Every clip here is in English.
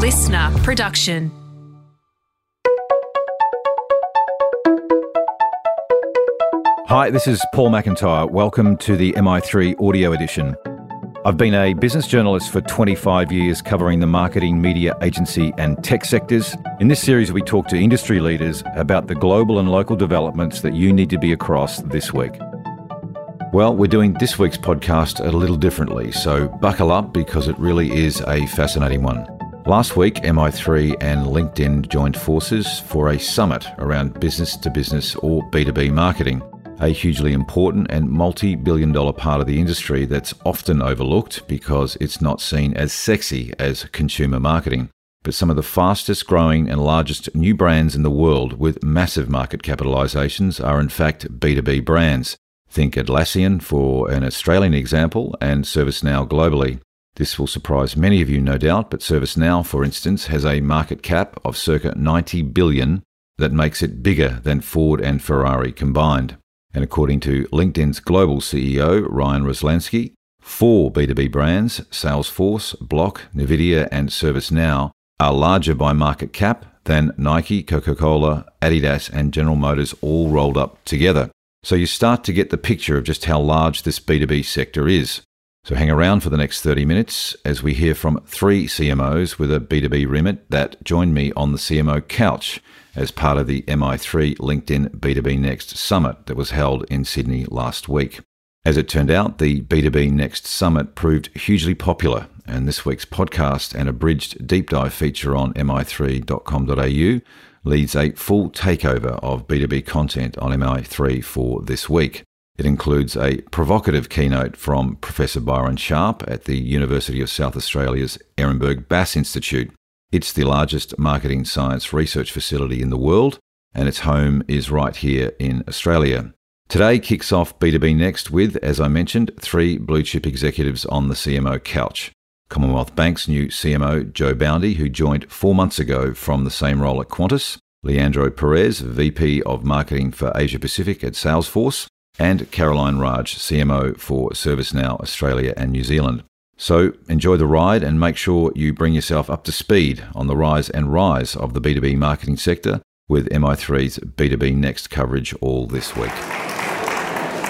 listener production. Hi, this is Paul McIntyre. Welcome to the MI3 audio edition. I've been a business journalist for 25 years covering the marketing, media, agency, and tech sectors. In this series, we talk to industry leaders about the global and local developments that you need to be across this week. Well, we're doing this week's podcast a little differently, so buckle up because it really is a fascinating one. Last week, MI3 and LinkedIn joined forces for a summit around business to business or B2B marketing a hugely important and multi billion dollar part of the industry that's often overlooked because it's not seen as sexy as consumer marketing. But some of the fastest growing and largest new brands in the world with massive market capitalizations are in fact B2B brands. Think Atlassian for an Australian example and ServiceNow globally. This will surprise many of you, no doubt, but ServiceNow, for instance, has a market cap of circa 90 billion that makes it bigger than Ford and Ferrari combined. And according to LinkedIn's global CEO, Ryan Roslansky, four B2B brands, Salesforce, Block, NVIDIA, and ServiceNow, are larger by market cap than Nike, Coca Cola, Adidas, and General Motors all rolled up together. So you start to get the picture of just how large this B2B sector is. So hang around for the next 30 minutes as we hear from three CMOs with a B2B remit that joined me on the CMO couch as part of the MI3 LinkedIn B2B Next Summit that was held in Sydney last week. As it turned out, the B2B Next Summit proved hugely popular, and this week's podcast and abridged deep dive feature on mi3.com.au leads a full takeover of B2B content on MI3 for this week. It includes a provocative keynote from Professor Byron Sharp at the University of South Australia's Ehrenberg Bass Institute, it's the largest marketing science research facility in the world, and its home is right here in Australia. Today kicks off B2B Next with, as I mentioned, three blue chip executives on the CMO couch. Commonwealth Bank's new CMO, Jo Boundy, who joined four months ago from the same role at Qantas, Leandro Perez, VP of Marketing for Asia Pacific at Salesforce, and Caroline Raj, CMO for ServiceNow Australia and New Zealand. So enjoy the ride and make sure you bring yourself up to speed on the rise and rise of the B2B marketing sector with MI3's B2B Next coverage all this week.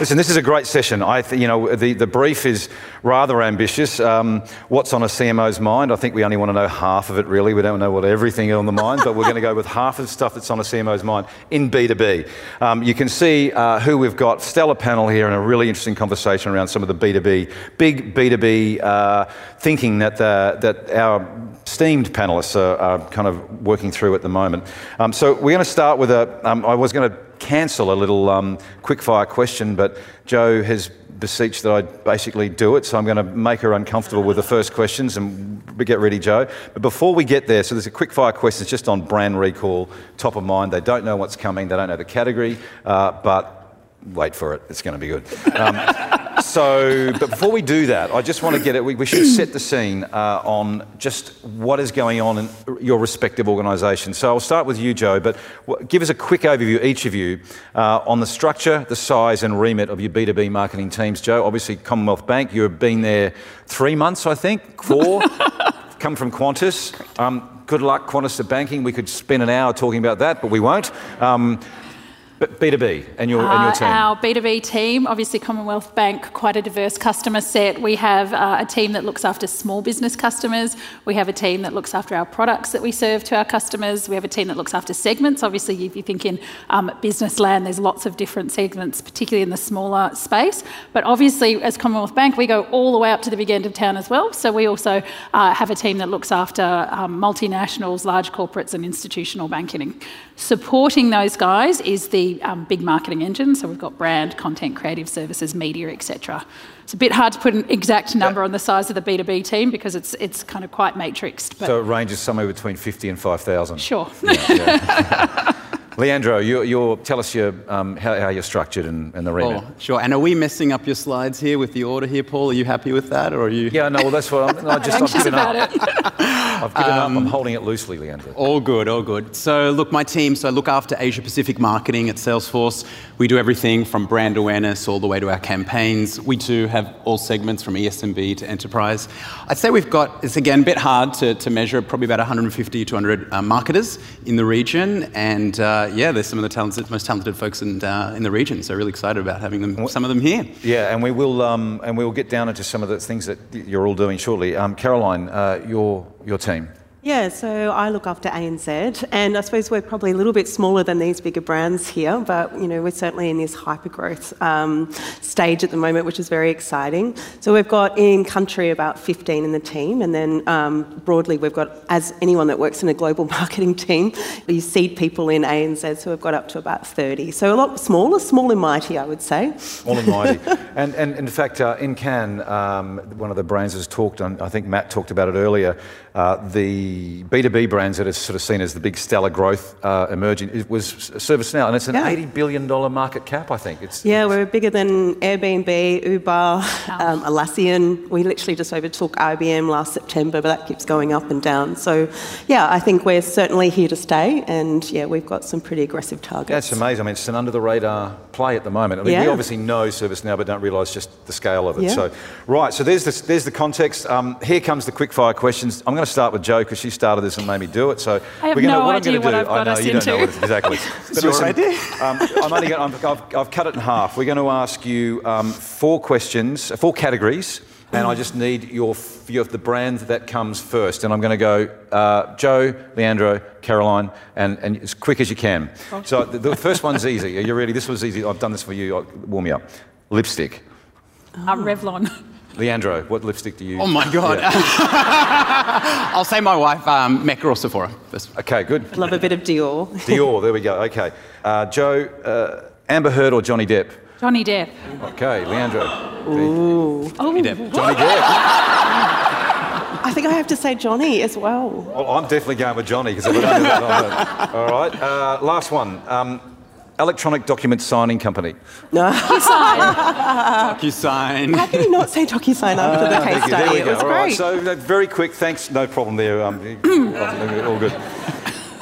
Listen, this is a great session. I, th- you know, the, the brief is rather ambitious. Um, what's on a CMO's mind? I think we only want to know half of it, really. We don't know what everything is on the mind, but we're going to go with half of the stuff that's on a CMO's mind in B2B. Um, you can see uh, who we've got. Stellar panel here and a really interesting conversation around some of the B2B, big B2B uh, thinking that, the, that our esteemed panelists are, are, kind of working through at the moment. Um, so we're going to start with a. Um, I was going to cancel a little um, quickfire question, but Jo has beseeched that I basically do it, so I'm going to make her uncomfortable with the first questions and get ready, Jo. But before we get there, so there's a quickfire question it's just on brand recall, top of mind. They don't know what's coming, they don't know the category, uh, but wait for it, it's going to be good. Um, so, but before we do that, I just want to get it. We, we should set the scene uh, on just what is going on in your respective organisations. So, I'll start with you, Jo. But give us a quick overview, each of you, uh, on the structure, the size, and remit of your B two B marketing teams. Jo, obviously Commonwealth Bank. You've been there three months, I think, four. Come from Qantas. Um, good luck, Qantas to banking. We could spend an hour talking about that, but we won't. Um, but B2B and your, uh, and your team? Our B2B team, obviously Commonwealth Bank, quite a diverse customer set. We have uh, a team that looks after small business customers. We have a team that looks after our products that we serve to our customers. We have a team that looks after segments. Obviously, if you think in um, business land, there's lots of different segments, particularly in the smaller space. But obviously, as Commonwealth Bank, we go all the way up to the big end of town as well. So we also uh, have a team that looks after um, multinationals, large corporates, and institutional banking. Supporting those guys is the um, big marketing engine. So we've got brand, content, creative services, media, etc. It's a bit hard to put an exact number on the size of the B2B team because it's it's kind of quite matrixed. so it ranges somewhere between 50 and 5,000? Sure. Yeah, yeah. Leandro, you, you're, tell us your, um, how, how, you're structured and, and the remit. Oh, sure. And are we messing up your slides here with the order here, Paul? Are you happy with that, or are you? Yeah, no. Well, that's what I'm. I just I've given up. It. I've given um, up. I'm holding it loosely, Leandro. All good, all good. So, look, my team. So, I look after Asia Pacific marketing at Salesforce. We do everything from brand awareness all the way to our campaigns. We do have all segments from ESMB to enterprise. I'd say we've got. It's again a bit hard to, to measure. Probably about 150 to 200 uh, marketers in the region, and uh, yeah, there's some of the talented, most talented folks in, uh, in the region. So really excited about having them, some of them here. Yeah, and we will um, and we will get down into some of the things that you're all doing shortly. Um, Caroline, uh, your your team. Yeah, so I look after ANZ, and I suppose we're probably a little bit smaller than these bigger brands here, but you know we're certainly in this hyper growth um, stage at the moment, which is very exciting. So we've got in country about 15 in the team, and then um, broadly we've got, as anyone that works in a global marketing team, you seed people in ANZ, so we've got up to about 30. So a lot smaller, small and mighty, I would say. Small and mighty, and, and in fact, uh, in Cannes, um, one of the brands has talked, on, I think Matt talked about it earlier. Uh, the B2B brands that are sort of seen as the big stellar growth uh, emerging it was ServiceNow, and it's an yeah. $80 billion market cap, I think. It's, yeah, we're bigger than Airbnb, Uber, um, Atlassian. We literally just overtook IBM last September, but that keeps going up and down. So, yeah, I think we're certainly here to stay, and yeah, we've got some pretty aggressive targets. That's amazing. I mean, it's an under the radar play at the moment. I mean, yeah. we obviously know ServiceNow, but don't realise just the scale of it. Yeah. So, right, so there's the, there's the context. Um, here comes the quickfire questions. I'm going to start with Jo because she started this and made me do it. So I have we're gonna, no what idea I'm going to do. I know you into. don't know what exactly. it's your idea. Um, I'm only gonna, i have I've cut it in half. We're going to ask you um, four questions, four categories, and I just need your, your the brand that comes first. And I'm going to go uh, Jo, Leandro, Caroline, and, and as quick as you can. Okay. So the, the, first one's easy. Are you ready? This was easy. I've done this for you. Warm me up. Lipstick. Uh, Revlon. Leandro, what lipstick do you use? Oh my God. Yeah. I'll say my wife, um, Mecca or Sephora. Okay, good. Love a bit of Dior. Dior, there we go. Okay. Uh, Jo, uh, Amber Heard or Johnny Depp? Johnny Depp. Okay, Leandro. Ooh. Johnny Depp. Johnny Depp. I think I have to say Johnny as well. Well, I'm definitely going with Johnny because I don't know that. All right. Uh, last one. Um, electronic document signing company. No. DocuSign. DocuSign. How can you not say DocuSign after the case study? It was All great. Right, so uh, very quick. Thanks. No problem there. Um, all good.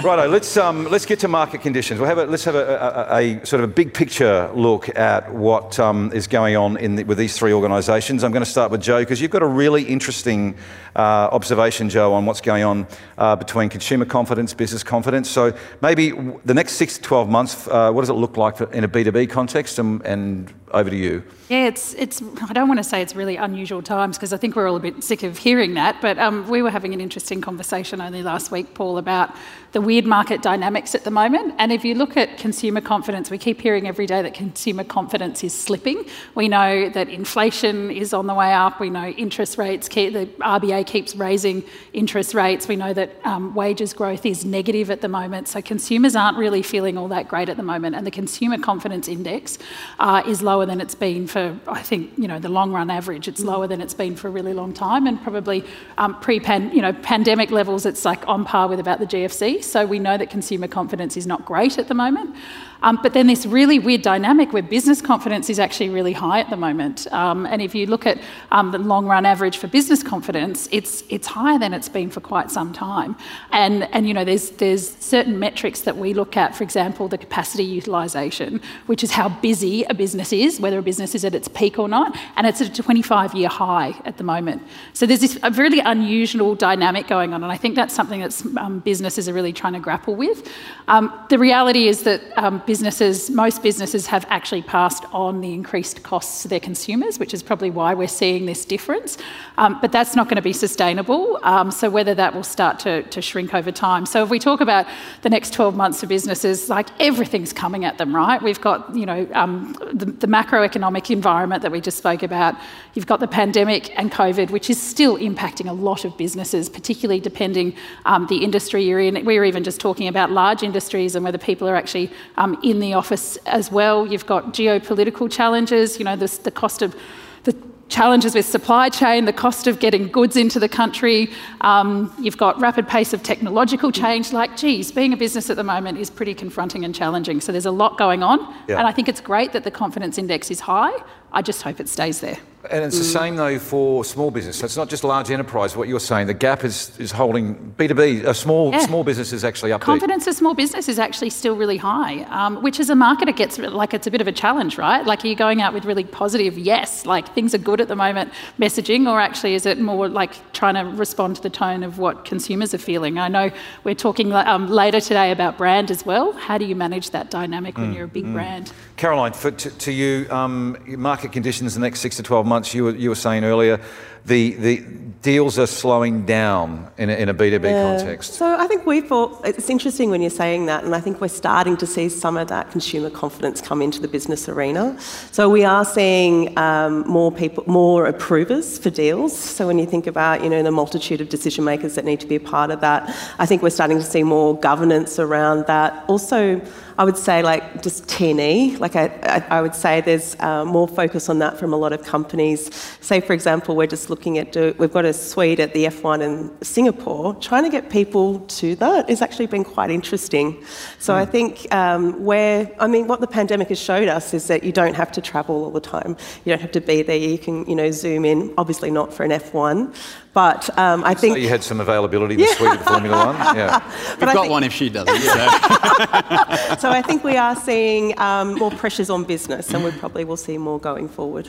Righto, let's um, let's get to market conditions. We'll have a, let's have a, a, a, sort of a big picture look at what um, is going on the, with these three organisations. I'm going to start with Jo because you've got a really interesting uh, observation, Jo, on what's going on uh, between consumer confidence, business confidence. So maybe the next six to 12 months, uh, what does it look like for, in a B2B context, and, and over to you. Yeah, it's it's. I don't want to say it's really unusual times because I think we're all a bit sick of hearing that. But um, we were having an interesting conversation only last week, Paul, about the weird market dynamics at the moment. And if you look at consumer confidence, we keep hearing every day that consumer confidence is slipping. We know that inflation is on the way up. We know interest rates. Keep, the RBA keeps raising interest rates. We know that um, wages growth is negative at the moment. So consumers aren't really feeling all that great at the moment. And the consumer confidence index uh, is lower than it's been for, I think, you know, the long run average. It's lower than it's been for a really long time, and probably um, pre-pan, you know, pandemic levels, it's like on par with about the GFC. So we know that consumer confidence is not great at the moment. Um, but then this really weird dynamic where business confidence is actually really high at the moment. Um, and if you look at um, the long run average for business confidence, it's it's higher than it's been for quite some time. And and you know there's there's certain metrics that we look at, for example, the capacity utilisation, which is how busy a business is, whether a business is at its peak or not, and it's at a 25 year high at the moment. So there's this really unusual dynamic going on, and I think that's something that um, businesses are really trying to grapple with. Um, the reality is that um, businesses, most businesses have actually passed on the increased costs to their consumers, which is probably why we're seeing this difference. Um, but that's not going to be sustainable. Um, so whether that will start to, to shrink over time. So if we talk about the next 12 months for businesses, like everything's coming at them, right? We've got, you know, um, the, the macroeconomic environment that we just spoke about. You've got the pandemic and COVID, which is still impacting a lot of businesses, particularly depending um, the industry you're in. We were even just talking about large industries and whether people are actually um, in the office as well. You've got geopolitical challenges, you know, the cost of the challenges with supply chain, the cost of getting goods into the country. Um, you've got rapid pace of technological change. Like, geez, being a business at the moment is pretty confronting and challenging. So there's a lot going on, yeah. and I think it's great that the confidence index is high. I just hope it stays there. And it's the same though for small business. So it's not just large enterprise. What you're saying, the gap is, is holding B two B. A small yeah. small business is actually up. Confidence of small business is actually still really high, um, which as a marketer gets like it's a bit of a challenge, right? Like are you going out with really positive yes, like things are good at the moment messaging, or actually is it more like trying to respond to the tone of what consumers are feeling? I know we're talking um, later today about brand as well. How do you manage that dynamic mm, when you're a big mm. brand? Caroline, for, to, to you, um, market conditions the next six to 12 months, you were, you were saying earlier, the, the deals are slowing down in a, in a B2B yeah. context. So I think we thought, it's interesting when you're saying that, and I think we're starting to see some of that consumer confidence come into the business arena. So we are seeing um, more people, more approvers for deals. So when you think about, you know, the multitude of decision makers that need to be a part of that, I think we're starting to see more governance around that. Also, I would say like just T&E, like I, I, I would say there's uh, more focus on that from a lot of companies. Say, for example, we're just looking at, do, we've got a suite at the F1 in Singapore. Trying to get people to that has actually been quite interesting. So mm. I think um, where, I mean, what the pandemic has showed us is that you don't have to travel all the time. You don't have to be there. You can, you know, zoom in, obviously not for an F1, but um, I think so you had some availability this yeah. week at Formula One. Yeah, we've got think... one if she doesn't. Yeah. so I think we are seeing um, more pressures on business, and we probably will see more going forward.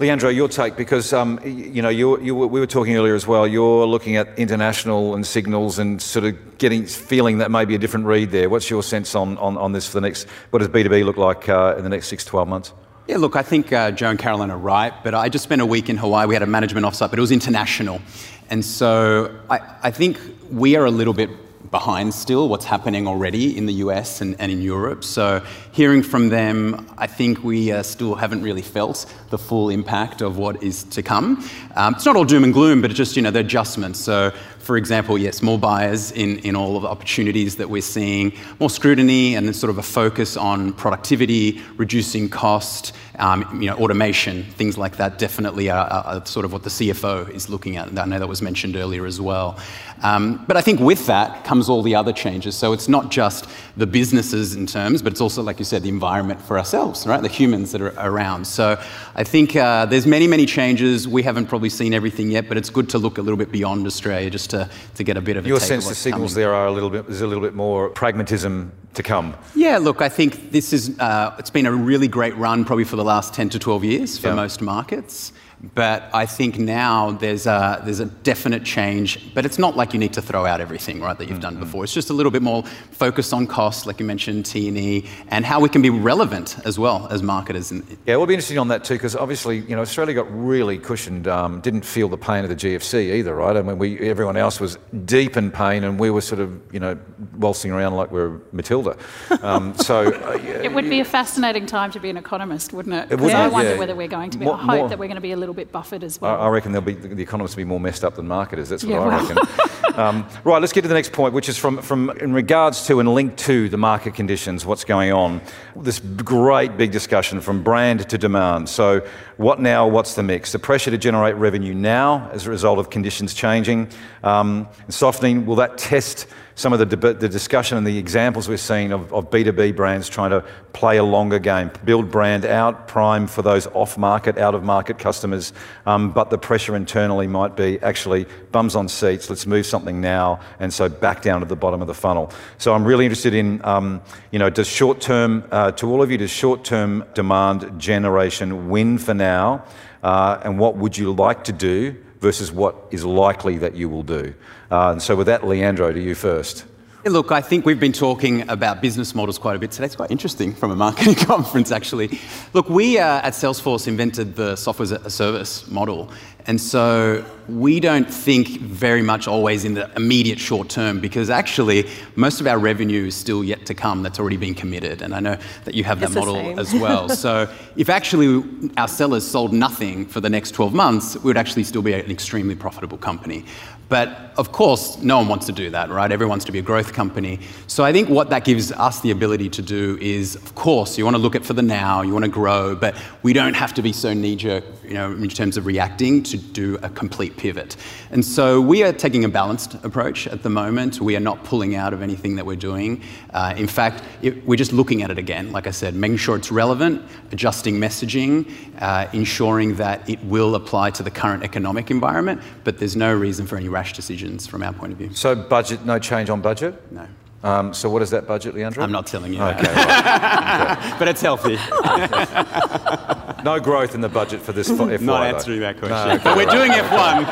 Leandro, your take, because um, you know you, you, we were talking earlier as well. You're looking at international and signals and sort of getting feeling that may be a different read there. What's your sense on, on, on this for the next? What does B2B look like uh, in the next six to twelve months? Yeah, look, I think uh, Jo and Caroline are right, but I just spent a week in Hawaii. We had a management offsite, but it was international. And so I, I think we are a little bit behind still what's happening already in the US and, and in Europe. So, hearing from them, I think we uh, still haven't really felt the full impact of what is to come. Um, it's not all doom and gloom, but it's just, you know, the adjustments. So, for example, yes, more buyers in, in all of the opportunities that we're seeing, more scrutiny, and sort of a focus on productivity, reducing cost, um, you know, automation, things like that definitely are, are, sort of what the CFO is looking at. I know that was mentioned earlier as well. Um, but I think with that comes all the other changes. So it's not just the businesses in terms, but it's also, like you said, the environment for ourselves, right? The humans that are around. So I think uh, there's many, many changes. We haven't probably seen everything yet, but it's good to look a little bit beyond Australia just to, to get a bit of a Your sense the signals coming. there are a little bit, there's a little bit more pragmatism to come. Yeah, look, I think this is, uh, it's been a really great run probably for the last 10 to 12 years for yeah. most markets. But I think now there's a, there's a definite change, but it's not like you need to throw out everything, right, that you've mm-hmm. done before. It's just a little bit more focused on cost, like you mentioned, T&E, and how we can be relevant as well as marketers. Yeah, we'll be interesting on that too, because obviously, you know, Australia got really cushioned, um, didn't feel the pain of the GFC either, right? I mean, we, everyone else was deep in pain, and we were sort of, you know, waltzing around like we are Matilda. Um, so... Uh, it would be a fascinating time to be an economist, wouldn't it? it would, I wonder yeah. whether we're going to be, more, I hope more, that we're going to be a little little bit buffered as well. I, I reckon there'll be the economists will be more messed up than marketers. That's what yeah, I well. reckon. um, right, let's get to the next point, which is from, from in regards to and linked to the market conditions, what's going on. This great big discussion from brand to demand. So, what now? What's the mix? The pressure to generate revenue now as a result of conditions changing, um, softening. Will that test? Some of the, the discussion and the examples we're seeing of, of, B2B brands trying to play a longer game, build brand out, prime for those off market, out of market customers. Um, but the pressure internally might be actually bums on seats, let's move something now, and so back down to the bottom of the funnel. So I'm really interested in, um, you know, does short term, uh, to all of you, does short term demand generation win for now? Uh, and what would you like to do versus what is likely that you will do? Uh, and so, with that, Leandro, to you first. Look, I think we've been talking about business models quite a bit today. It's quite interesting from a marketing conference, actually. Look, we uh, at Salesforce invented the software as a service model. And so we don't think very much always in the immediate short term because actually most of our revenue is still yet to come that's already been committed. And I know that you have that It's model as well. so if actually our sellers sold nothing for the next 12 months, we would actually still be an extremely profitable company. But of course, no one wants to do that, right? Everyone wants to be a growth company. So I think what that gives us the ability to do is, of course, you want to look at for the now, you want to grow, but we don't have to be so knee-jerk, you know, in terms of reacting to do a complete pivot. And so we are taking a balanced approach at the moment. We are not pulling out of anything that we're doing. Uh, in fact, it, we're just looking at it again, like I said, making sure it's relevant, adjusting messaging, uh, ensuring that it will apply to the current economic environment, but there's no reason for any rash decisions from our point of view. So budget, no change on budget. No. Um, so what is that budget, Leandro? I'm not telling you Okay, that, right. but it's healthy. no growth in the budget for this F- F1. not though. answering that No, question. okay, but we're right. doing F1.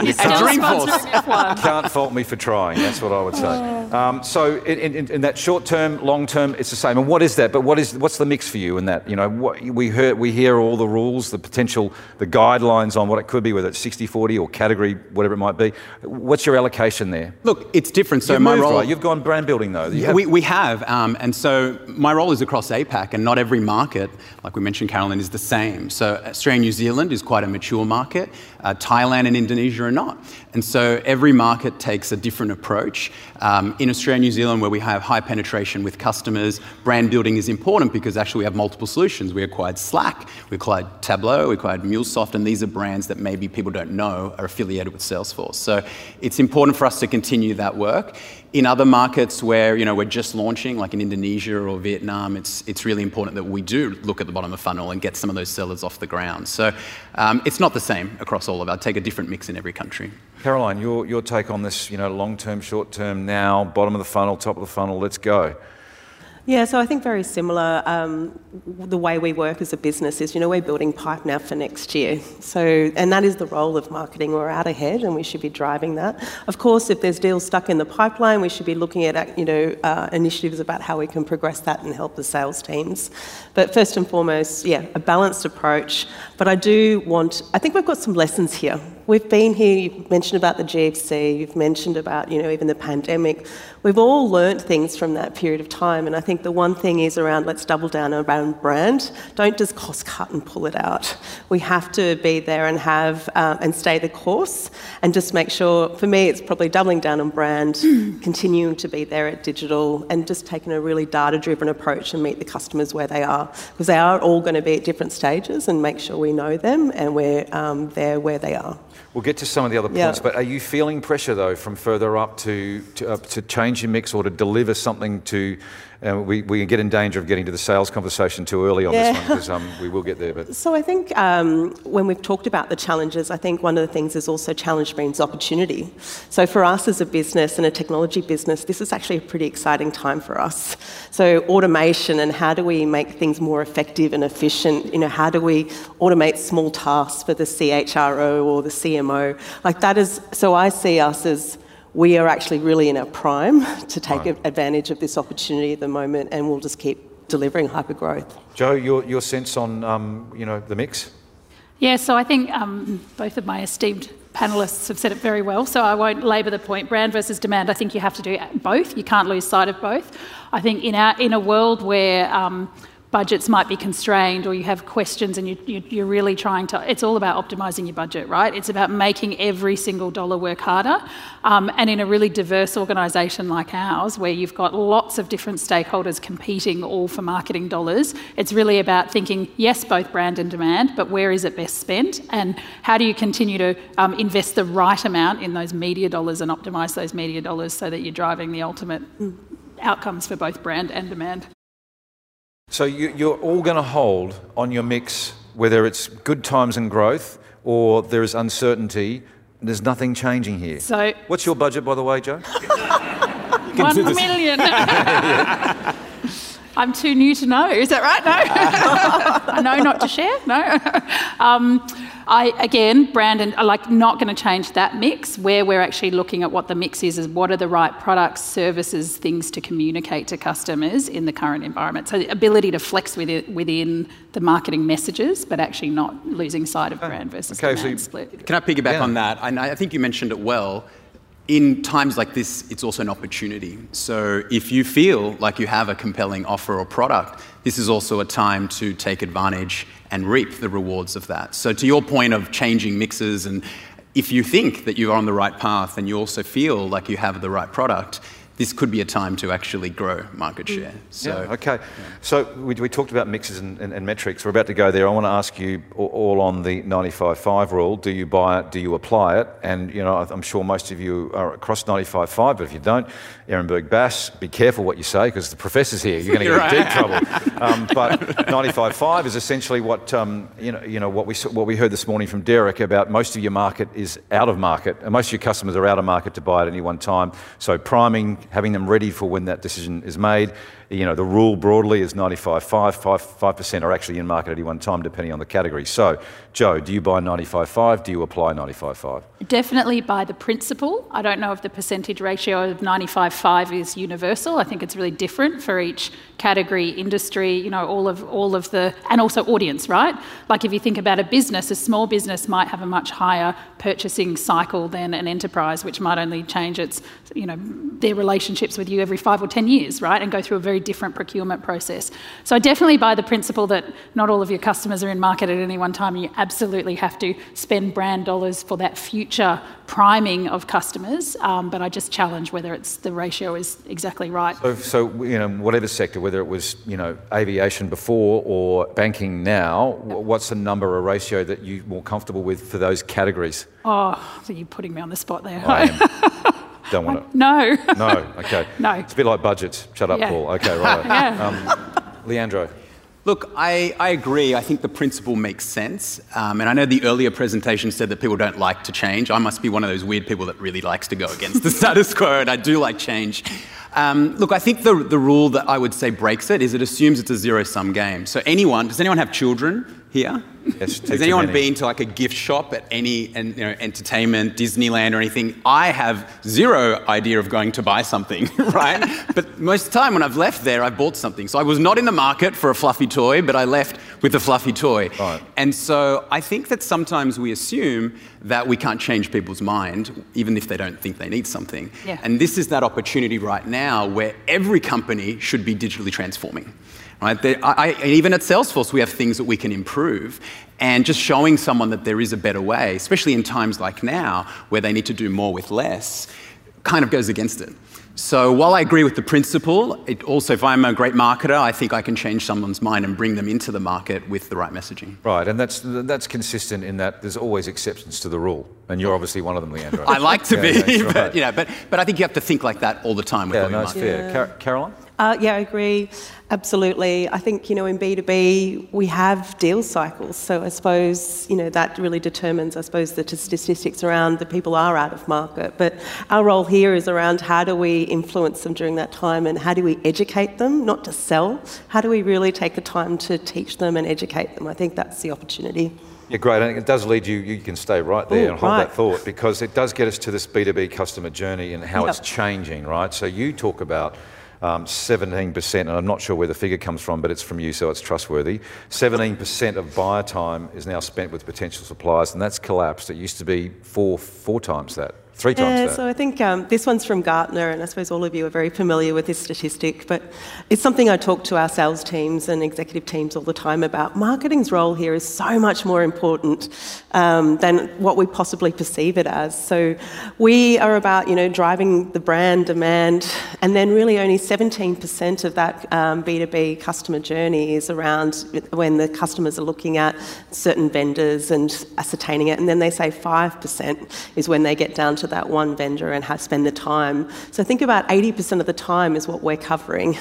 Okay. You're still Dreamforce. sponsoring F1. Can't fault me for trying. That's what I would say. Um, so, in, in, in that short term, long term, it's the same. And what is that? But what is what's the mix for you in that? You know, what, we hear we hear all the rules, the potential, the guidelines on what it could be, whether it's 60-40 or category, whatever it might be. What's your allocation there? Look, it's different. So You've my moved, role. right? You've gone brand building though. You Yeah, have- we, we have. Um, and so my role is across APAC, and not every market, like we mentioned, Caroline, is the same. So Australia and New Zealand is quite a mature market. Uh, Thailand and Indonesia are not. And so every market takes a different approach. Um, in Australia and New Zealand, where we have high penetration with customers, brand building is important because actually we have multiple solutions. We acquired Slack, we acquired Tableau, we acquired MuleSoft, and these are brands that maybe people don't know are affiliated with Salesforce. So it's important for us to continue that work. In other markets where you know we're just launching, like in Indonesia or Vietnam, it's it's really important that we do look at the bottom of funnel and get some of those sellers off the ground. So um, it's not the same across all of our. Take a different mix in every country. Caroline, your, your take on this, you know, long term, short term, now, bottom of the funnel, top of the funnel, let's go. Yeah, so I think very similar. Um, the way we work as a business is, you know, we're building pipe now for next year. So, and that is the role of marketing. We're out ahead, and we should be driving that. Of course, if there's deals stuck in the pipeline, we should be looking at, you know, uh, initiatives about how we can progress that and help the sales teams. But first and foremost, yeah, a balanced approach. But I do want. I think we've got some lessons here. We've been here. You've mentioned about the GFC. You've mentioned about, you know, even the pandemic. We've all learnt things from that period of time, and I think the one thing is around let's double down around brand. Don't just cost cut and pull it out. We have to be there and have um, and stay the course, and just make sure. For me, it's probably doubling down on brand, continuing to be there at digital, and just taking a really data-driven approach and meet the customers where they are, because they are all going to be at different stages, and make sure we know them and we're um, there where they are. We'll get to some of the other Yeah. points, but are you feeling pressure though from further up to to, uh, to change your mix or to deliver something to? Uh, we, we get in danger of getting to the sales conversation too early on this one because um, we will get there. But So I think um, when we've talked about the challenges, I think one of the things is also challenge brings opportunity. So for us as a business and a technology business, this is actually a pretty exciting time for us. So automation and how do we make things more effective and efficient? You know, how do we automate small tasks for the CHRO or the CMO? Like that is. So I see us as we are actually really in our prime to take Right. advantage of this opportunity at the moment, and we'll just keep delivering hyper growth. Jo, your, your sense on um, you know the mix? Yeah, so I think um, both of my esteemed panelists have said it very well, so I won't labour the point. Brand versus demand, I think you have to do both. You can't lose sight of both. I think in, our, in a world where um, budgets might be constrained or you have questions and you, you, you're really trying to, it's all about optimising your budget, right? It's about making every single dollar work harder. Um, and in a really diverse organisation like ours, where you've got lots of different stakeholders competing all for marketing dollars, it's really about thinking, yes, both brand and demand, but where is it best spent? And how do you continue to um, invest the right amount in those media dollars and optimise those media dollars so that you're driving the ultimate outcomes for both brand and demand? So you, you're all going to hold on your mix, whether it's good times and growth or there is uncertainty. There's nothing changing here. So, What's your budget, by the way, Jo? one million. I'm too new to know. Is that right? No. I know not to share. No. Um, I again, Brandon, I like not going to change that mix. Where we're actually looking at what the mix is, is what are the right products, services, things to communicate to customers in the current environment. So the ability to flex with it within the marketing messages, but actually not losing sight of brand versus okay, demand so split. Can I piggyback yeah. on that? And I think you mentioned it well in times like this, it's also an opportunity. So if you feel like you have a compelling offer or product, this is also a time to take advantage and reap the rewards of that. So to your point of changing mixes and if you think that you are on the right path and you also feel like you have the right product, this could be a time to actually grow market share. So, yeah, okay. Yeah. So we, we, talked about mixes and, and, and, metrics. We're about to go there. I want to ask you all on the 95.5 rule. Do you buy it? Do you apply it? And you know, I'm sure most of you are across 95.5, but if you don't, Ehrenberg Bass, be careful what you say because the professor's here. You're going to get in deep trouble. Um, but 95.5 is essentially what um, you know. You know what we what we heard this morning from Derek about most of your market is out of market, and most of your customers are out of market to buy at any one time. So priming having them ready for when that decision is made. You know, the rule broadly is 95.5, 5% are actually in market at any one time, depending on the category. So, Jo, do you buy 95.5? Do you apply 95.5? Definitely by the principle. I don't know if the percentage ratio of 95.5 is universal. I think it's really different for each category, industry, you know, all of all of the and also audience, right? Like if you think about a business, a small business might have a much higher purchasing cycle than an enterprise, which might only change its, you know, their relationships with you every five or ten years, right? And go through a very different procurement process. So I definitely buy the principle that not all of your customers are in market at any one time. You absolutely have to spend brand dollars for that future priming of customers. Um, but I just challenge whether it's the ratio is exactly right. So, so you know, whatever sector whether it was you know aviation before or banking now, what's the number or ratio that you're more comfortable with for those categories? Oh, so you're putting me on the spot there. I am. Don't want it. No. no. Okay. No. It's a bit like budgets. Shut up, yeah. Paul. Okay, right. yeah. Um, Leandro. Look, I, I, agree. I think the principle makes sense. Um, and I know the earlier presentation said that people don't like to change. I must be one of those weird people that really likes to go against the status quo, and I do like change. Um, look, I think the, the rule that I would say breaks it is it assumes it's a zero sum game. So, anyone, does anyone have children here? Yes, Has anyone been to like a gift shop at any you know, entertainment, Disneyland or anything? I have zero idea of going to buy something, right? but most of the time when I've left there, I've bought something. So I was not in the market for a fluffy toy, but I left with a fluffy toy. Right. And so I think that sometimes we assume that we can't change people's mind, even if they don't think they need something. Yeah. And this is that opportunity right now where every company should be digitally transforming. Right? There, I, even at Salesforce, we have things that we can improve. And just showing someone that there is a better way, especially in times like now where they need to do more with less, kind of goes against it. So while I agree with the principle, it also, if I'm a great marketer, I think I can change someone's mind and bring them into the market with the right messaging. Right, and that's that's consistent in that there's always exceptions to the rule, and you're obviously one of them, Leandro. I like to yeah, be, right. but you know, but but I think you have to think like that all the time with yeah, all no, your marketing. fair. Car- Caroline. Uh, yeah, I agree. Absolutely. I think, you know, in B2B, we have deal cycles. So I suppose, you know, that really determines, I suppose, the statistics around the people are out of market. But our role here is around how do we influence them during that time and how do we educate them, not to sell? How do we really take the time to teach them and educate them? I think that's the opportunity. Yeah, great. And it does lead you, you can stay right there Ooh, and hold right. that thought because it does get us to this B2B customer journey and how yep. it's changing, right? So you talk about um, 17%, and I'm not sure where the figure comes from, but it's from you, so it's trustworthy. 17% of buyer time is now spent with potential suppliers, and that's collapsed. It used to be four, four times that. Three times yeah, that. So I think um, this one's from Gartner, and I suppose all of you are very familiar with this statistic, but it's something I talk to our sales teams and executive teams all the time about. Marketing's role here is so much more important um, than what we possibly perceive it as. So we are about, you know, driving the brand demand, and then really only 17% of that um, B2B customer journey is around when the customers are looking at certain vendors and ascertaining it, and then they say 5% is when they get down to to that one vendor and have, spend the time. So think about 80% of the time is what we're covering.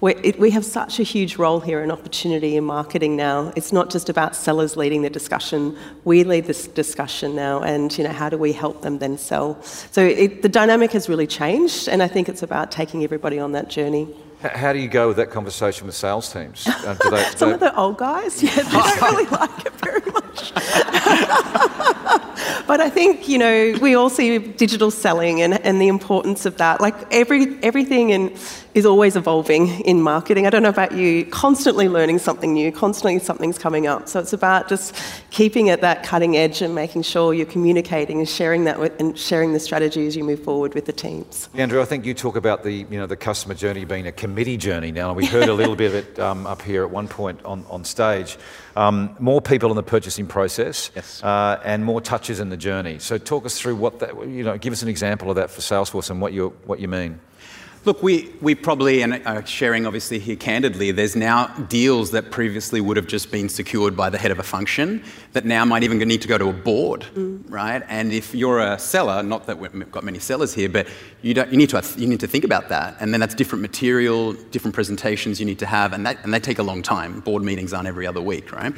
We're, it, we have such a huge role here and opportunity in marketing now. It's not just about sellers leading the discussion. We lead this discussion now, and you know how do we help them then sell? So it, the dynamic has really changed, and I think it's about taking everybody on that journey. How do you go with that conversation with sales teams? Uh, they, Some they... of the old guys, yeah, they don't really like it very much. but I think you know we all see digital selling and, and the importance of that. Like every everything in, is always evolving in marketing. I don't know about you, constantly learning something new, constantly something's coming up. So it's about just keeping at that cutting edge and making sure you're communicating and sharing that with, and sharing the strategy as you move forward with the teams. Andrew, I think you talk about the you know the customer journey being a committee journey now. We heard a little bit of it um, up here at one point on on stage. Um, more people in the purchasing process yes. uh, and more touches in the journey. So talk us through what that, you know, give us an example of that for Salesforce and what you, what you mean. Look, we, we probably, and uh, sharing obviously here candidly, there's now deals that previously would have just been secured by the head of a function that now might even need to go to a board, mm. right? And if you're a seller, not that we've got many sellers here, but you, don't, you, need to, you need to think about that. And then that's different material, different presentations you need to have, and, that, and they take a long time. Board meetings aren't every other week, right?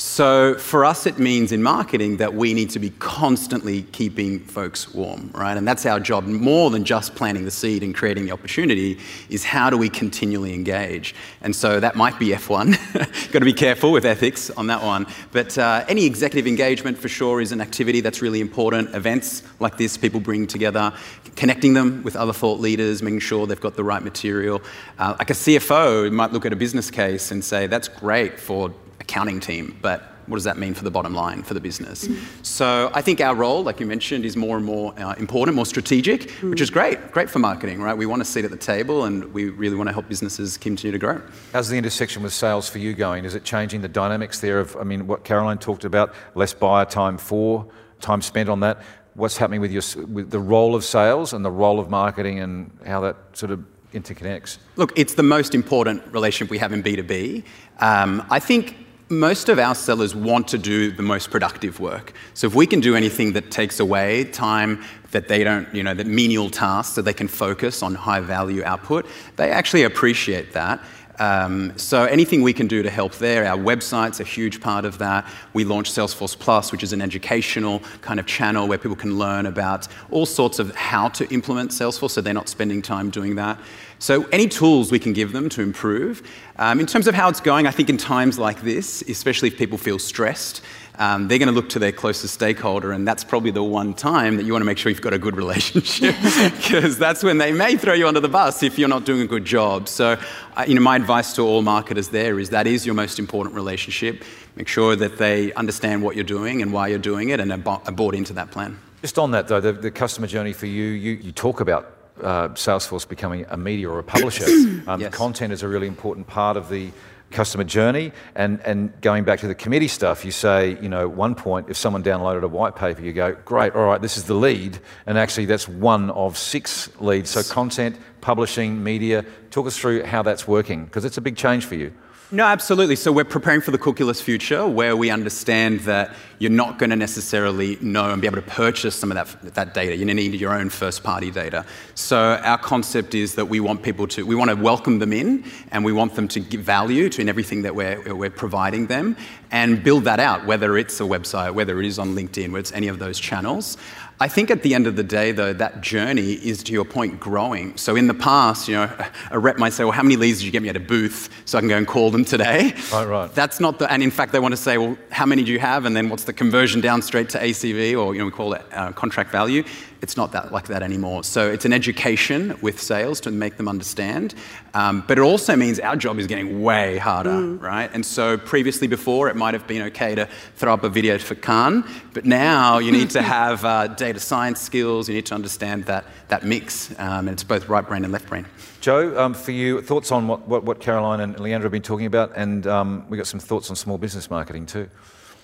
So for us, it means in marketing that we need to be constantly keeping folks warm, right? And that's our job, more than just planting the seed and creating the opportunity, is how do we continually engage? And so that might be F1. Got to be careful with ethics on that one. But uh, any executive engagement for sure is an activity that's really important. Events like this, people bring together, connecting them with other thought leaders, making sure they've got the right material. Uh, like a CFO might look at a business case and say, that's great for accounting team, but what does that mean for the bottom line for the business? Mm. So I think our role, like you mentioned, is more and more uh, important, more strategic, mm. which is great, great for marketing, right? We want to sit at the table, and we really want to help businesses continue to grow. How's the intersection with sales for you going? Is it changing the dynamics there? Of I mean, what Caroline talked about, less buyer time for, time spent on that. What's happening with your with the role of sales and the role of marketing, and how that sort of interconnects? Look, it's the most important relationship we have in B2B. Um, I think most of our sellers want to do the most productive work. So if we can do anything that takes away time that they don't, you know, that menial tasks so they can focus on high value output, they actually appreciate that. Um, so anything we can do to help there, our website's a huge part of that. We launched Salesforce Plus, which is an educational kind of channel where people can learn about all sorts of how to implement Salesforce so they're not spending time doing that. So any tools we can give them to improve. Um, in terms of how it's going, I think in times like this, especially if people feel stressed, um, they're going to look to their closest stakeholder, and that's probably the one time that you want to make sure you've got a good relationship, because that's when they may throw you under the bus if you're not doing a good job. So, uh, you know, my advice to all marketers there is that is your most important relationship. Make sure that they understand what you're doing and why you're doing it, and are bought into that plan. Just on that though, the, the customer journey for you, you, you talk about uh, Salesforce becoming a media or a publisher. Um, yes. Content is a really important part of the customer journey. And, and going back to the committee stuff, you say, you know, one point, if someone downloaded a white paper, you go, great, all right, this is the lead. And actually, that's one of six leads. So, content, publishing, media. Talk us through how that's working, because it's a big change for you. No, absolutely. So we're preparing for the cookieless future where we understand that you're not going to necessarily know and be able to purchase some of that, that data. You're going to need your own first party data. So our concept is that we want people to, we want to welcome them in and we want them to give value to in everything that we're, we're providing them and build that out, whether it's a website, whether it is on LinkedIn, whether it's any of those channels. I think at the end of the day, though, that journey is, to your point, growing. So in the past, you know, a rep might say, well, how many leads did you get me at a booth so I can go and call them today? Right, right. That's not the, and in fact, they want to say, well, how many do you have? And then what's the conversion down straight to ACV, or, you know, we call it uh, contract value. It's not that like that anymore. So it's an education with sales to make them understand. Um, but it also means our job is getting way harder, mm. right? And so previously, before, it might have been okay to throw up a video for Cannes, but now you need to have uh, data science skills. You need to understand that that mix, um, and it's both right brain and left brain. Jo, um, for you, thoughts on what, what, what, Caroline and Leandro have been talking about, and um, we got some thoughts on small business marketing too.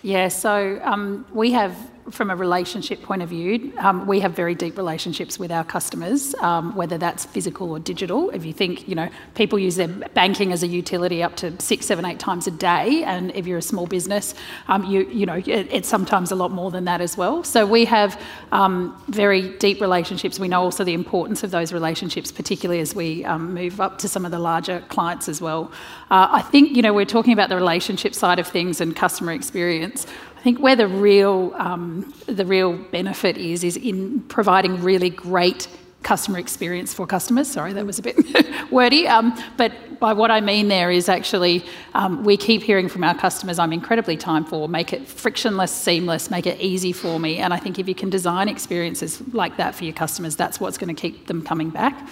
Yeah, so um, we have from a relationship point of view, um, we have very deep relationships with our customers, um, whether that's physical or digital. If you think, you know, people use their banking as a utility up to six, seven, eight times a day, and if you're a small business, um, you you know, it, it's sometimes a lot more than that as well. So we have um, very deep relationships. We know also the importance of those relationships, particularly as we um, move up to some of the larger clients as well. Uh, I think, you know, we're talking about the relationship side of things and customer experience think where the real, um, the real benefit is, is in providing really great customer experience for customers. Sorry, that was a bit wordy. Um, but by what I mean there is actually um, we keep hearing from our customers, I'm incredibly time for, make it frictionless, seamless, make it easy for me. And I think if you can design experiences like that for your customers, that's what's going to keep them coming back.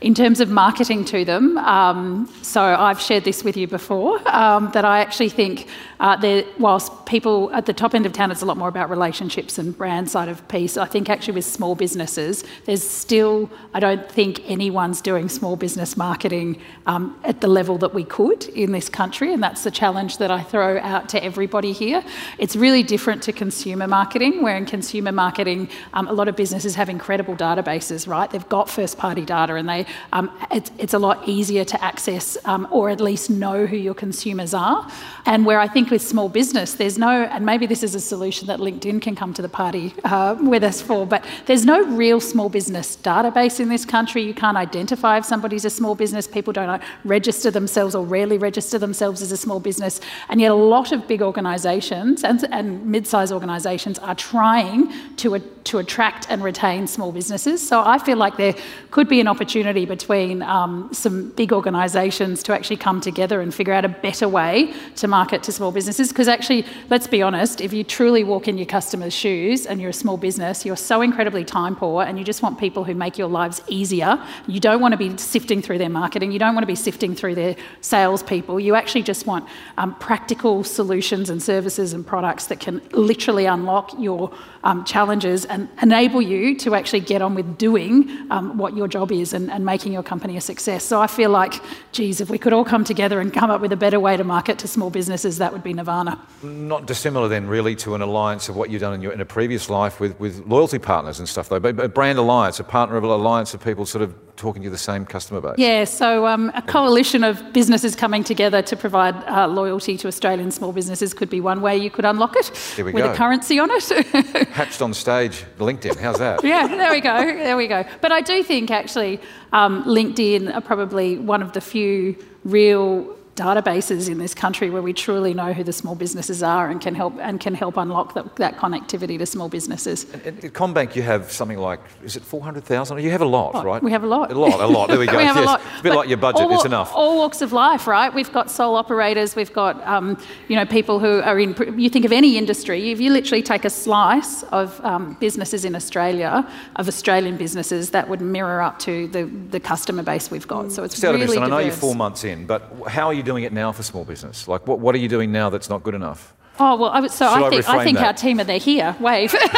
In terms of marketing to them, um, so I've shared this with you before, um, that I actually think uh, that whilst people at the top end of town, it's a lot more about relationships and brand side of piece. I think actually with small businesses, there's still, I don't think anyone's doing small business marketing um, at the level that we could in this country, and that's the challenge that I throw out to everybody here. It's really different to consumer marketing, where in consumer marketing, um, a lot of businesses have incredible databases, right? They've got first party data and they, um, it's, it's, a lot easier to access um, or at least know who your consumers are. And where I think with small business, there's no, and maybe this is a solution that LinkedIn can come to the party uh, with us for, but there's no real small business database in this country. You can't identify if somebody's a small business. People don't register themselves or rarely register themselves as a small business. And yet, a lot of big organisations and, and mid sized organisations are trying to, to attract and retain small businesses. So I feel like there could be an opportunity between um, some big organisations to actually come together and figure out a better way to market to small businesses. Because actually, let's be honest, if you truly walk in your customers' shoes and you're a small business, you're so incredibly time poor and you just want people who make your lives easier. You don't want to be sifting through their marketing, you don't want to be sifting through their salespeople. You actually just want um, practical solutions and services and products that can literally unlock your um, challenges and enable you to actually get on with doing um, what your job is and, and, making your company a success. So I feel like, geez, if we could all come together and come up with a better way to market to small businesses, that would be nirvana. Not dissimilar then, really, to an alliance of what you've done in, your, in a previous life with, with loyalty partners and stuff, though. But a brand alliance, a partner of an alliance of people sort of talking to the same customer base? Yeah, so um, a coalition of businesses coming together to provide uh, loyalty to Australian small businesses could be one way you could unlock it with go. a currency on it. Hatched on stage, LinkedIn. How's that? yeah, there we go. There we go. But I do think actually um, LinkedIn are probably one of the few real databases in this country where we truly know who the small businesses are and can help and can help unlock the, that connectivity to small businesses. And, and at CommBank, you have something like is it four hundred thousand? You have a lot, oh, right? We have a lot. A lot, a lot. There we go. we have yes. a lot. A bit like your budget. All, it's enough. All walks of life, right? We've got sole operators. We've got um, you know people who are in. You think of any industry. If you literally take a slice of um, businesses in Australia, of Australian businesses, that would mirror up to the, the customer base we've got. So it's Just really of. I know you're four months in, but how are you doing it now for small business? Like, what, what are you doing now that's not good enough? Oh well, I so Should I think I, think our team are there here. Wave.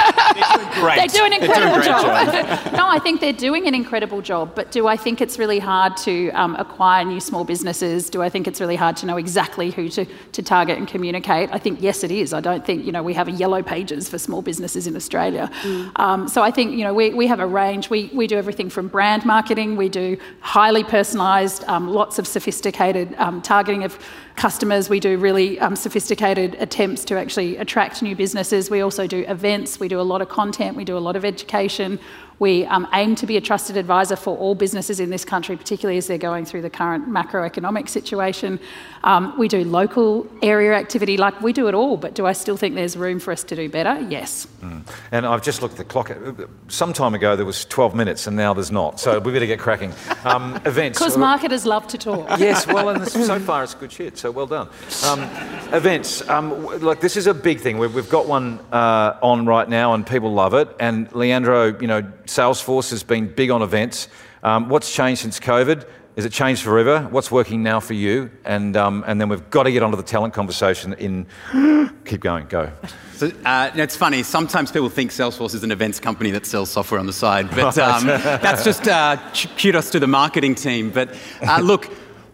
Great. They do an incredible doing job. no, I think they're doing an incredible job. But do I think it's really hard to um, acquire new small businesses? Do I think it's really hard to know exactly who to, to target and communicate? I think yes, it is. I don't think you know we have a yellow pages for small businesses in Australia. Mm. Um, so I think you know we, we have a range. We we do everything from brand marketing. We do highly personalised, um, lots of sophisticated um, targeting of customers. We do really um, sophisticated attempts to actually attract new businesses. We also do events. We do a lot of content. We do a lot of education. We um, aim to be a trusted advisor for all businesses in this country, particularly as they're going through the current macroeconomic situation. Um, we do local area activity, like we do it all, but do I still think there's room for us to do better? Yes. Mm. And I've just looked at the clock. Some time ago there was 12 minutes, and now there's not. So we better get cracking. Um, events. Because marketers love to talk. yes, well, and so far it's good shit, so well done. Um, events. Um, like, this is a big thing. We've, we've got one uh, on right now, and people love it. And Leandro, you know, Salesforce has been big on events. Um, what's changed since COVID? Is it changed forever? What's working now for you? And, um, and then we've got to get onto the talent conversation in. Keep going, go. So, uh, it's funny, sometimes people think Salesforce is an events company that sells software on the side, but um, that's just uh, kudos to the marketing team. But uh, look,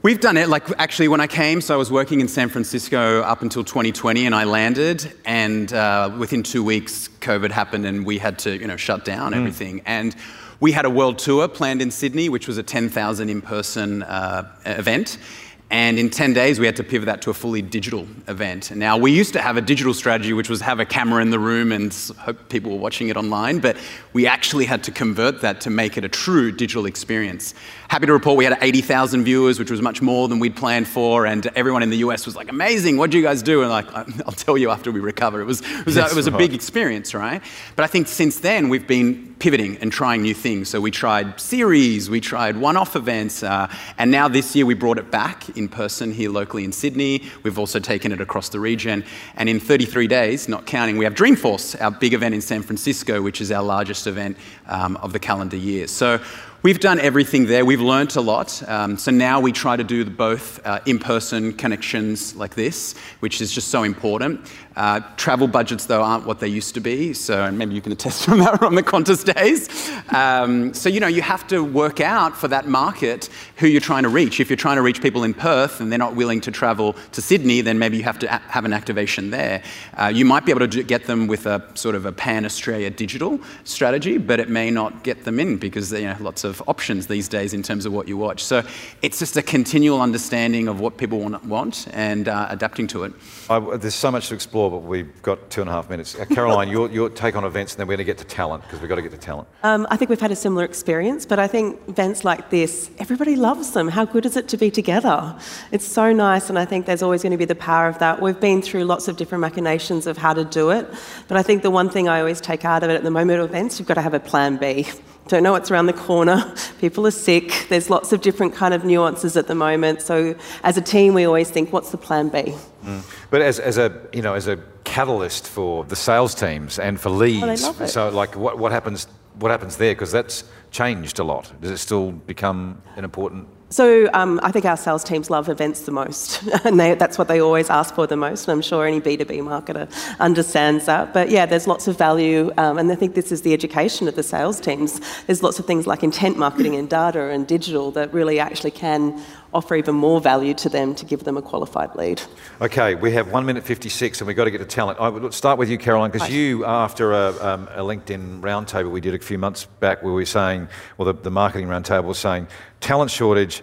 We've done it. Like, actually, when I came, so I was working in San Francisco up until 2020, and I landed, and uh, within two weeks, COVID happened, and we had to, you know, shut down mm. everything. And we had a world tour planned in Sydney, which was a 10,000 in-person uh, event. And in 10 days, we had to pivot that to a fully digital event. Now, we used to have a digital strategy, which was have a camera in the room and hope people were watching it online, but we actually had to convert that to make it a true digital experience. Happy to report we had 80,000 viewers, which was much more than we'd planned for, and everyone in the US was like, amazing, what do you guys do? And like, I'll tell you after we recover. It was, it was, a, it was a big experience, right? But I think since then, we've been pivoting and trying new things. So we tried series, we tried one off events, uh, and now this year we brought it back in person here locally in Sydney. We've also taken it across the region. And in 33 days, not counting, we have Dreamforce, our big event in San Francisco, which is our largest event um, of the calendar year. So We've done everything there. We've learnt a lot. Um, so now we try to do both uh, in person connections like this, which is just so important. Uh, travel budgets, though, aren't what they used to be. So maybe you can attest from that on the Qantas days. Um, so, you know, you have to work out for that market who you're trying to reach. If you're trying to reach people in Perth and they're not willing to travel to Sydney, then maybe you have to a- have an activation there. Uh, you might be able to do, get them with a sort of a pan Australia digital strategy, but it may not get them in because you know lots of options these days in terms of what you watch. So it's just a continual understanding of what people want, want and uh, adapting to it. I, there's so much to explore, but we've got two and a half minutes. Uh, Caroline, your, your take on events, and then we're going to get to talent because we've got to get to talent. Um, I think we've had a similar experience, but I think events like this, everybody loves them. How good is it to be together? It's so nice, and I think there's always going to be the power of that. We've been through lots of different machinations of how to do it, but I think the one thing I always take out of it at the moment of events, you've got to have a plan B don't know what's around the corner. People are sick. There's lots of different kind of nuances at the moment. So as a team, we always think, what's the plan B? Mm. But as, as a you know as a catalyst for the sales teams and for leads, oh, so like what, what happens what happens there? Because that's changed a lot. Does it still become an important so um, I think our sales teams love events the most, and they, that's what they always ask for the most. And I'm sure any B2B marketer understands that. But yeah, there's lots of value, um, and I think this is the education of the sales teams. There's lots of things like intent marketing and data and digital that really actually can offer even more value to them to give them a qualified lead. Okay, we have one minute 56 and we've got to get to talent. I would start with you, Caroline, because you, after a, um, a, LinkedIn roundtable we did a few months back where we were saying, well, the, the marketing roundtable was saying, talent shortage,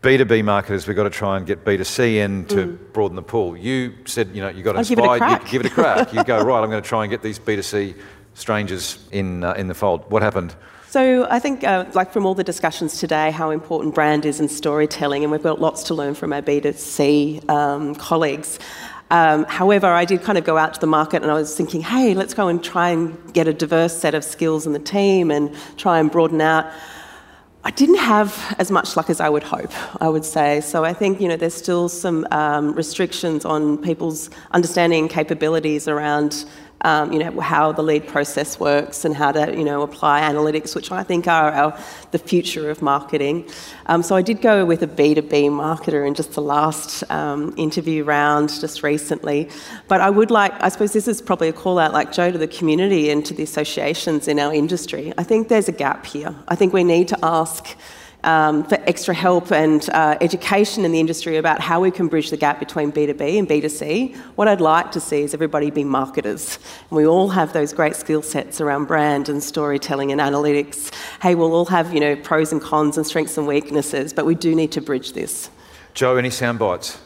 B2B marketers, we've got to try and get B2C in to mm. broaden the pool. You said, you know, you've got inspired, give it, a crack. you give it a crack. you go, right, I'm going to try and get these B2C strangers in, uh, in the fold. What happened? So I think, uh, like from all the discussions today, how important brand is in storytelling, and we've got lots to learn from our B2C um, colleagues. Um, however, I did kind of go out to the market and I was thinking, hey, let's go and try and get a diverse set of skills in the team and try and broaden out. I didn't have as much luck as I would hope, I would say. So I think, you know, there's still some um, restrictions on people's understanding and capabilities around um, you know, how the lead process works and how to, you know, apply analytics, which I think are our, the future of marketing. Um, so I did go with a B2B marketer in just the last um, interview round just recently. But I would like, I suppose this is probably a call out like Jo to the community and to the associations in our industry. I think there's a gap here. I think we need to ask um, for extra help and uh, education in the industry about how we can bridge the gap between B2B and B2C. What I'd like to see is everybody be marketers. And we all have those great skill sets around brand and storytelling and analytics. Hey, we'll all have, you know, pros and cons and strengths and weaknesses, but we do need to bridge this. Jo, any sound bites?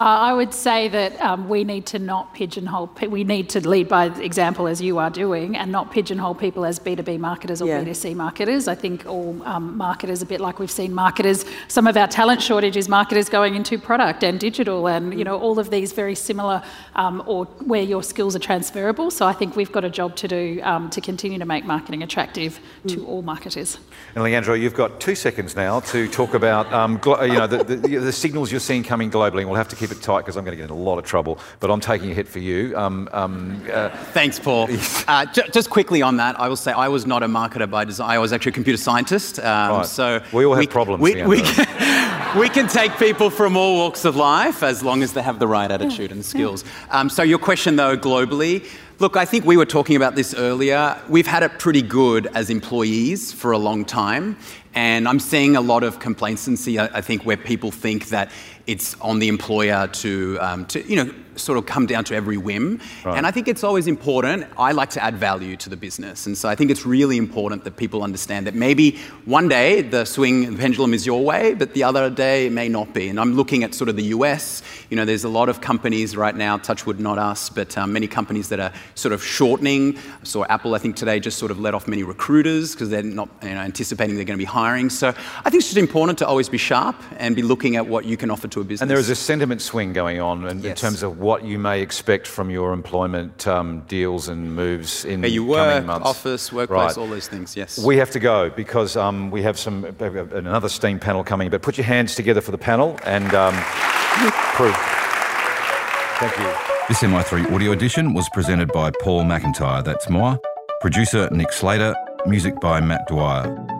Uh, I would say that um, we need to not pigeonhole, we need to lead by example as you are doing and not pigeonhole people as B2B marketers or yeah. B2C marketers. I think all um, marketers, a bit like we've seen marketers, some of our talent shortage is marketers going into product and digital and, you know, all of these very similar um, or where your skills are transferable. So I think we've got a job to do um, to continue to make marketing attractive mm. to all marketers. And Leandro, you've got two seconds now to talk about, um, glo- you know, the, the, the signals you're seeing coming globally and we'll have to keep keep it tight because I'm going to get in a lot of trouble. But I'm taking a hit for you. Um, um, uh, Thanks, Paul. uh, j- just quickly on that, I will say I was not a marketer by design. I was actually a computer scientist. Um, right. So we all have we, problems. We, we, can, we, can, take people from all walks of life as long as they have the right attitude and skills. Um, so your question, though, globally. Look, I think we were talking about this earlier. We've had it pretty good as employees for a long time. And I'm seeing a lot of complacency, I think, where people think that it's on the employer to, um, to you know, sort of come down to every whim. Right. And I think it's always important. I like to add value to the business. And so I think it's really important that people understand that maybe one day the swing the pendulum is your way, but the other day it may not be. And I'm looking at sort of the US. You know, there's a lot of companies right now, Touchwood, not us, but um, many companies that are sort of shortening. So Apple, I think today just sort of let off many recruiters because they're not you know, anticipating they're going to be hiring. So I think it's just important to always be sharp and be looking at what you can offer to a business. And there is a sentiment swing going on in, yes. in terms of what you may expect from your employment um, deals and moves in Where you work, coming months. office, workplace, right. all those things. Yes. We have to go because um, we have some another STEAM panel coming. But put your hands together for the panel and um, proof. Thank you. This MI3 audio edition was presented by Paul McIntyre. That's moi. Producer Nick Slater. Music by Matt Dwyer.